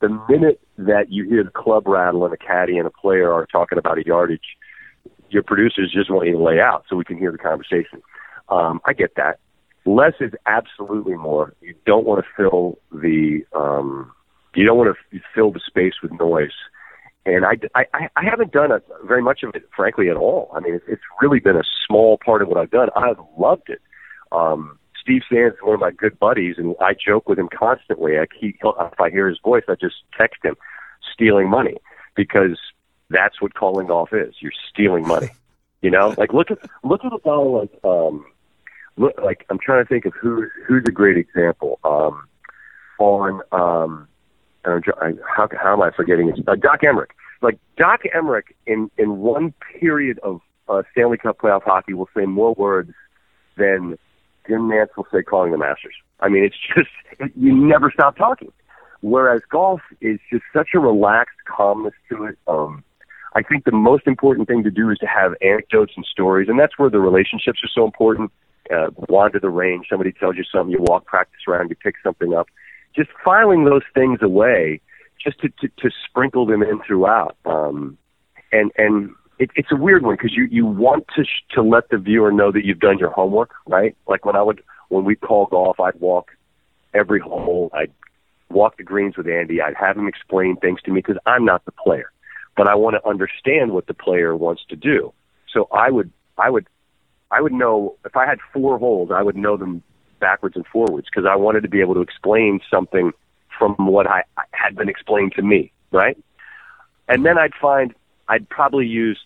The minute that you hear the club rattle and a caddy and a player are talking about a yardage, your producers just want you to lay out so we can hear the conversation. Um, I get that. Less is absolutely more. You don't want to fill the um, you don't want to fill the space with noise. And I, I, I haven't done a, very much of it, frankly, at all. I mean, it's, it's really been a small part of what I've done. I've loved it. Um, Steve Sands is one of my good buddies, and I joke with him constantly. I keep, if I hear his voice, I just text him, stealing money, because that's what calling golf is. You're stealing money. You know, like look at look at a guy like um, look like I'm trying to think of who who's a great example. Um, on um, How how am I forgetting it? Uh, Doc Emrick. Like Doc Emrick in in one period of uh, Stanley Cup playoff hockey will say more words than Jim Nantz will say calling the Masters. I mean, it's just you never stop talking. Whereas golf is just such a relaxed calmness to it. Um, I think the most important thing to do is to have anecdotes and stories, and that's where the relationships are so important uh, wander the range, somebody tells you something, you walk practice around, you pick something up. Just filing those things away, just to, to, to sprinkle them in throughout. Um, and and it, it's a weird one because you you want to sh- to let the viewer know that you've done your homework, right? Like when I would when we call golf, I'd walk every hole, I'd walk the greens with Andy. I'd have him explain things to me because I'm not the player, but I want to understand what the player wants to do. So I would, I would, I would know if I had four holes, I would know them backwards and forwards because I wanted to be able to explain something from what I had been explained to me, right? And then I'd find I'd probably use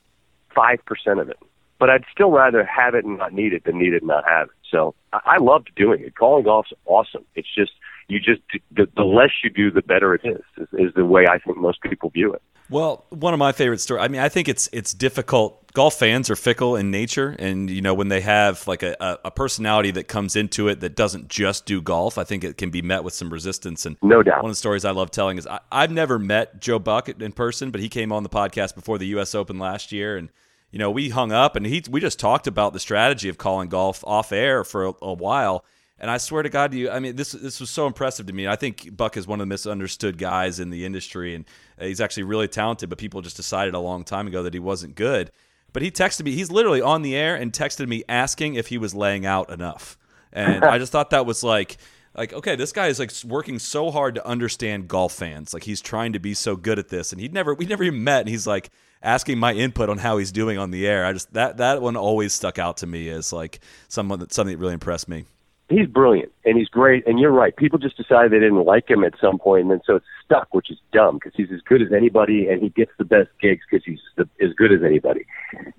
five percent of it, but I'd still rather have it and not need it than need it and not have it. So I, I loved doing it. Calling golf's awesome. It's just you just the, the less you do, the better it is, is. Is the way I think most people view it. Well, one of my favorite stories. I mean, I think it's it's difficult. Golf fans are fickle in nature, and you know when they have like a, a personality that comes into it that doesn't just do golf, I think it can be met with some resistance. And no doubt, one of the stories I love telling is I, I've never met Joe Buck in person, but he came on the podcast before the U.S. Open last year, and you know we hung up and he we just talked about the strategy of calling golf off air for a, a while and I swear to God, to you, I mean, this this was so impressive to me. I think Buck is one of the misunderstood guys in the industry, and he's actually really talented. But people just decided a long time ago that he wasn't good. But he texted me. He's literally on the air and texted me asking if he was laying out enough. And I just thought that was like, like okay, this guy is like working so hard to understand golf fans. Like he's trying to be so good at this, and he'd never we never even met. And he's like asking my input on how he's doing on the air. I just that that one always stuck out to me as like someone that something that really impressed me he's brilliant and he's great. And you're right. People just decided they didn't like him at some point, and then so it's stuck, which is dumb because he's as good as anybody, and he gets the best gigs because he's the, as good as anybody.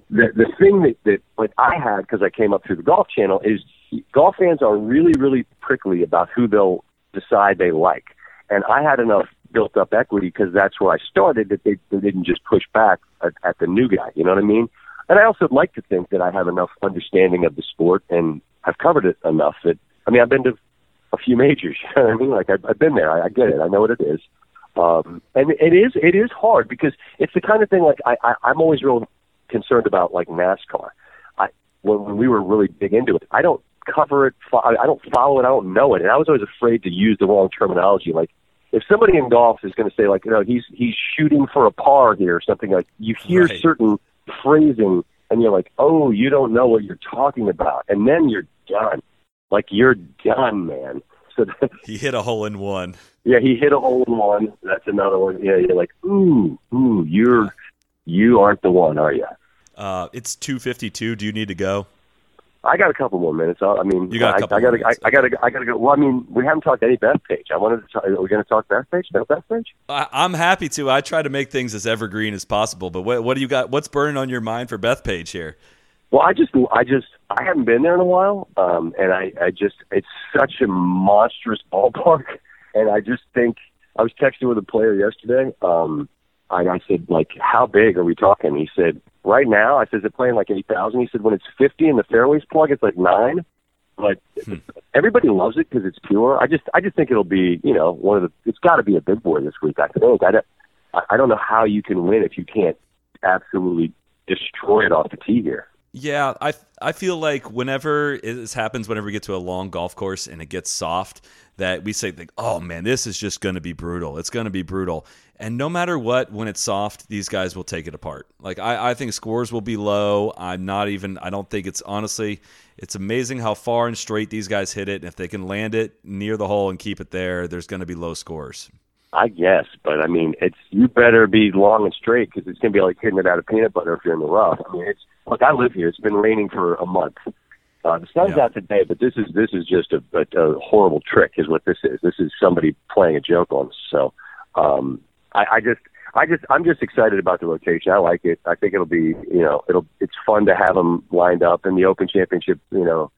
The the thing that that like I had because I came up through the Golf Channel is golf fans are really really prickly about who they'll decide they like, and I had enough built up equity because that's where I started that they, they didn't just push back at, at the new guy. You know what I mean? And I also like to think that I have enough understanding of the sport and I've covered it enough that I mean I've been to a few majors. You know what I mean? Like I've, I've been there. I, I get it. I know what it is. Um, and it is it is hard because it's the kind of thing like I, I I'm always real concerned about like NASCAR. I when, when we were really big into it, I don't cover it. I don't follow it. I don't know it, and I was always afraid to use the wrong terminology. Like if somebody in golf is going to say like you know he's he's shooting for a par here or something like you hear Right. certain phrasing and you're like oh you don't know what you're talking about and then you're done like you're done man so that, He hit a hole in one. yeah he hit a hole in one that's another one yeah you're like ooh ooh you're you aren't the one are you Uh, it's two fifty two. Do you need to go? I got a couple more minutes. I mean, You got a I, couple I gotta. I, I gotta, I gotta go. Well, I mean, we haven't talked any Bethpage. I wanted to. Talk, are we going to talk Bethpage? No Bethpage. I, I'm happy to. I try to make things as evergreen as possible. But what, what do you got? What's burning on your mind for Bethpage here? Well, I just, I just, I haven't been there in a while, um, and I, I just, it's such a monstrous ballpark, and I just think I was texting with a player yesterday. Um, and I said, like, how big are we talking? He said, right now, I said, is it playing like eight thousand? He said, when it's fifty and the fairways plug, it's like nine. But everybody loves it because it's pure. I just, I just think it'll be, you know, one of the. It's got to be a big boy this week. I think. I don't, I I don't know how you can win if you can't absolutely destroy it off the tee here. Yeah, I I feel like whenever this happens, whenever we get to a long golf course and it gets soft, that we say, like, "Oh man, this is just going to be brutal. It's going to be brutal." And no matter what, when it's soft, these guys will take it apart. Like I, I think scores will be low. I'm not even. I don't think it's honestly. It's amazing how far and straight these guys hit it. And if they can land it near the hole and keep it there, there's going to be low scores. I guess, but I mean, it's you better be long and straight because it's gonna be like hitting it out of peanut butter if you're in the rough. I mean, it's look. I live here. It's been raining for a month. Uh, the sun's Yeah. out today, but this is this is just a, a, a horrible trick, is what this is. This is somebody playing a joke on us. So, um, I, I just, I just, I'm just excited about the rotation. I like it. I think it'll be, you know, it'll, it's fun to have them lined up, in the Open Championship, you know,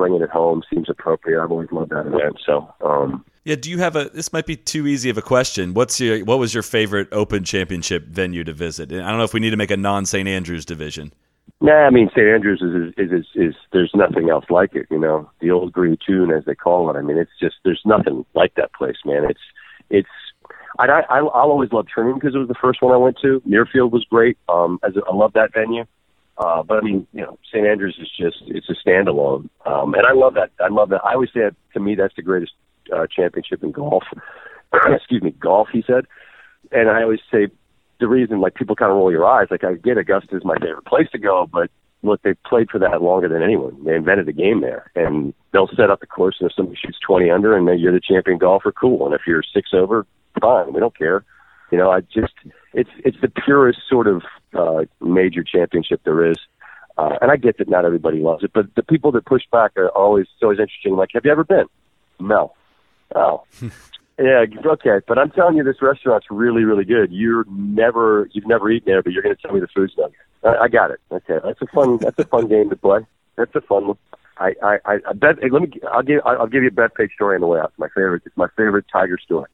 bringing it home seems appropriate. I've always loved that event. So, um, Yeah, do you have a? This might be too easy of a question. What's your? What was your favorite Open Championship venue to visit? And I don't know if we need to make a non St Andrews division. Nah, I mean St. Andrews is is, is is there's nothing else like it. You know, the old Grey Toon as they call it. I mean, it's just there's nothing like that place, man. It's it's. I I I'll always love Trinity because it was the first one I went to. Muirfield was great. Um, as a, I love that venue. Uh, but I mean, you know, St. Andrews is just it's a standalone. Um, and I love that. I love that. I always say that, to me that's the greatest uh, championship in golf. Excuse me, golf. He said. And I always say the reason like people kind of roll your eyes like I get Augusta is my favorite place to go, but look, they played for that longer than anyone. They invented the game there, and they'll set up the course. And if somebody shoots 20 under, and you're the champion golfer, cool. And if you're six over, fine. We don't care. You know, I just it's it's the purest sort of uh, major championship there is. Uh, and I get that not everybody loves it, but the people that push back are always it's always interesting. Like, have you ever been? No. Oh. yeah, okay. But I'm telling you, this restaurant's really, really good. You're never, you've never eaten there, but you're going to tell me the food's not good. I, I got it. Okay, that's a fun, that's a fun game to play. That's a fun one. I, I, I, bet. Hey, let me. I'll give. I'll give you a Bethpage story on the way out. It's my favorite. It's my favorite Tiger story.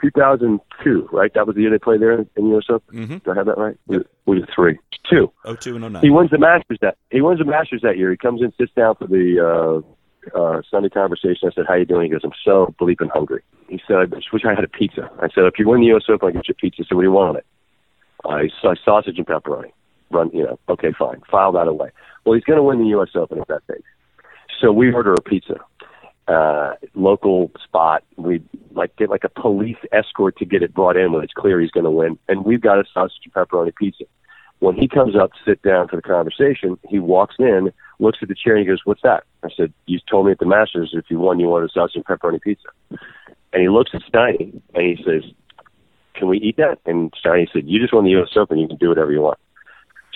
2002, right? That was the year they played there in the US Open. Mm-hmm. Do I have that right? Was, it, was three? Two. Oh two and oh He wins the Masters that he wins the Masters that year. He comes in, sits down for the uh, uh, Sunday conversation. I said, "How you doing?" He goes, "I'm so bleeping hungry." He said, "I just wish I had a pizza." I said, "If you win the U.S. Open, I get you a pizza." So what do you want on it? I saw sausage and pepperoni. Run, you know. Okay, fine. File that away. Well, he's going to win the U.S. Open at that pace. So we order a pizza, uh, local spot. We like get like a police escort to get it brought in when it's clear he's going to win. And we've got a sausage and pepperoni pizza. When he comes up to sit down for the conversation, he walks in, looks at the chair, and he goes, "What's that?" I said, "You told me at the Masters if you won, you wanted a sausage and pepperoni pizza." And he looks at Steiny and he says, "Can we eat that?" And Steiny said, "You just won the U.S. Open. You can do whatever you want."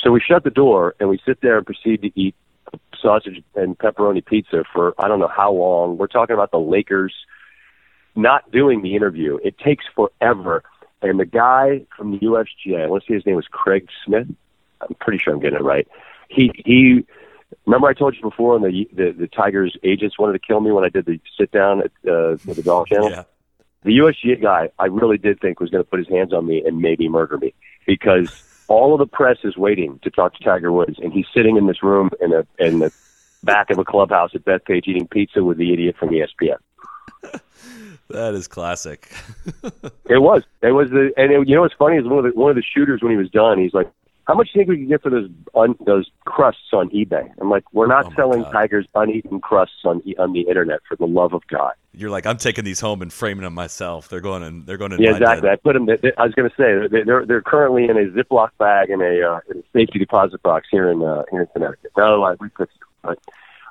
So we shut the door and we sit there and proceed to eat sausage and pepperoni pizza for I don't know how long. We're talking about the Lakers not doing the interview. It takes forever. And the guy from the USGA, I want to say his name was Craig Smith. I'm pretty sure I'm getting it right. He he. Remember I told you before, and the, the the Tigers agents wanted to kill me when I did the sit down at uh, the Golf Channel Yeah. the USGA guy, I really did think was going to put his hands on me and maybe murder me because all of the press is waiting to talk to Tiger Woods, and he's sitting in this room in a in the back of a clubhouse at Bethpage eating pizza with the idiot from ESPN. That is classic. It was, it was the, and it, you know what's funny is one of the one of the shooters when he was done, he's like, "How much do you think we can get for those un, those crusts on eBay?" I'm like, "We're not Oh selling God. Tiger's uneaten crusts on on the internet for the love of God." You're like, I'm taking these home and framing them myself. They're going in. They're going in. Yeah, exactly. den. I put them. I was going to say they- they're they're currently in a Ziploc bag in a, uh, in a safety deposit box here in uh, here in Connecticut. No, I we fixed. But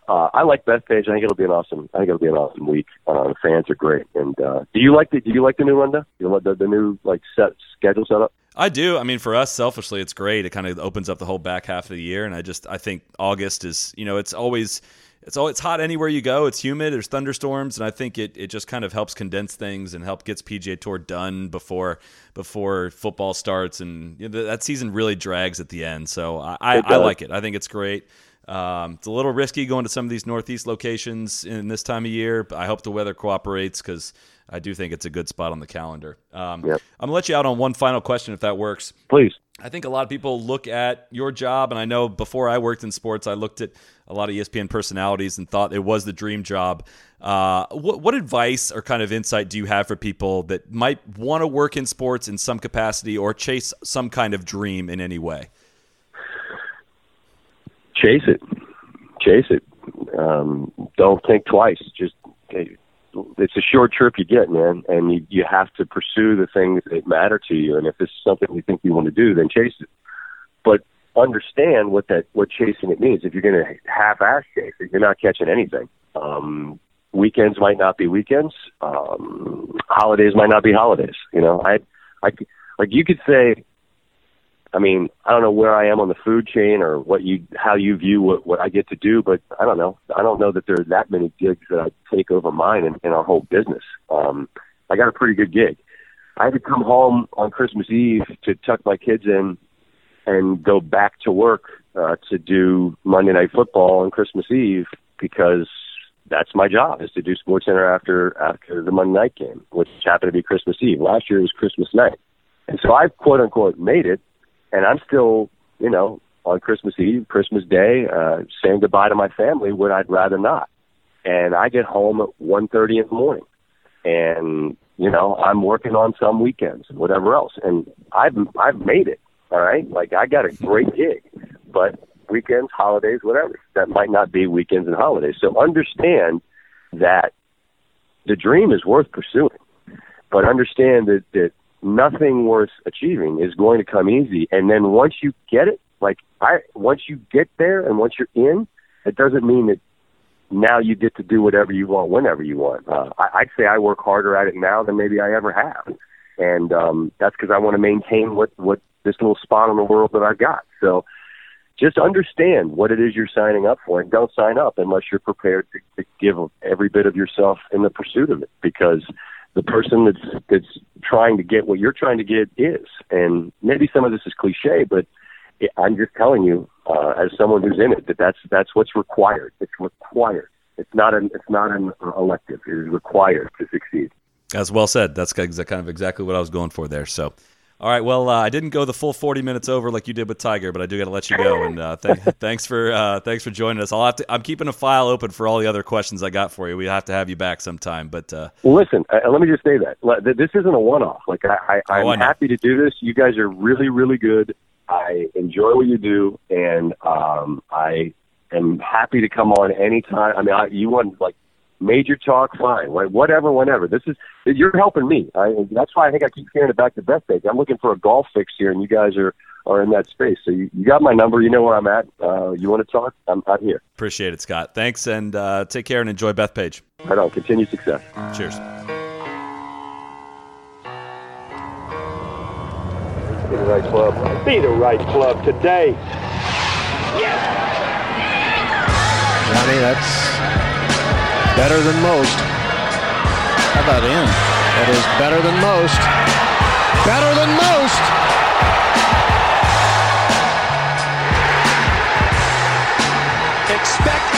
uh, I like Bethpage. I think it'll be an awesome. I think it'll be an awesome week. Uh, the fans are great. And uh, do you like the Do you like the new rundown? You like the, the new like set schedule setup? I do. I mean, for us, selfishly, it's great. It kind of opens up the whole back half of the year, and I just I think August is you know it's always it's all it's hot anywhere you go. It's humid. There's thunderstorms, and I think it, it just kind of helps condense things and help gets PGA Tour done before before football starts, and you know, that season really drags at the end. So I, I, I like it. I think it's great. Um, it's a little risky going to some of these northeast locations in this time of year. But I hope the weather cooperates because I do think it's a good spot on the calendar. Um, Yep. I'm gonna let you out on one final question if that works. Please. I think a lot of people look at your job, and I know before I worked in sports, I looked at a lot of ESPN personalities and thought it was the dream job. Uh, what, what advice or kind of insight do you have for people that might want to work in sports in some capacity or chase some kind of dream in any way? chase it, chase it. Um, don't think twice. Just it's a short trip you get, man, and you you have to pursue the things that matter to you. And if is something you think you want to do, then chase it. But understand what that what chasing it means. If you're going to half-ass chase it, you're not catching anything. Um, weekends might not be weekends. Um, holidays might not be holidays. You know, I I like you could say I mean, I don't know where I am on the food chain or what you how you view what what I get to do, but I don't know. I don't know that there are that many gigs that I take over mine in, in our whole business. Um, I got a pretty good gig. I had to come home on Christmas Eve to tuck my kids in and go back to work uh, to do Monday Night Football on Christmas Eve because that's my job is to do Sports Center after after the Monday night game, which happened to be Christmas Eve. Last year was Christmas night, and so I've quote unquote made it and I'm still, you know, on Christmas Eve, Christmas Day, uh, saying goodbye to my family when I'd rather not. And I get home at one thirty in the morning, and you know, I'm working on some weekends and whatever else, and I've I've made it. All right, like I got a great gig, but weekends, holidays, whatever that might not be weekends and holidays. So understand that the dream is worth pursuing, but understand that that nothing worth achieving is going to come easy. And then once you get it, Like I, once you get there and once you're in, it doesn't mean that now you get to do whatever you want whenever you want. Uh, I, I'd say I work harder at it now than maybe I ever have, and um, that's because I want to maintain what what this little spot in the world that I've got. So just understand what it is you're signing up for, and don't sign up unless you're prepared to, to give every bit of yourself in the pursuit of it, because the person that's that's trying to get what you're trying to get is. And maybe some of this is cliche, but it, I'm just telling you, uh, as someone who's in it, that that's that's what's required. It's required. It's not an it's not an elective. It is required to succeed. That's well said. That's kind of exactly what I was going for there. So. All right. Well, uh, I didn't go the full forty minutes over like you did with Tiger, but I do got to let you go. And uh, th- thanks for uh, thanks for joining us. I'll have to. I'm keeping a file open for all the other questions I got for you. We have to have you back sometime. But uh, well, listen. Uh, let me just say that this isn't a one-off. Like I, I, I'm oh, happy to do this. You guys are really, really good. I enjoy what you do, and um, I am happy to come on anytime. I mean, I, you want like major talk, fine, whatever, whenever. This is you're helping me. I, that's why I think I keep hearing it back to Bethpage. I'm looking for a golf fix here, and you guys are are in that space. So you, you got my number. You know where I'm at. Uh, you want to talk? I'm out here. Appreciate it, Scott. Thanks, and uh, take care and enjoy Beth Bethpage. Right on. Continue success. Cheers. Be the right club. Be the right club today. Yes. Johnny, that's better than most. How about in? That is better than most. Better than most. Expect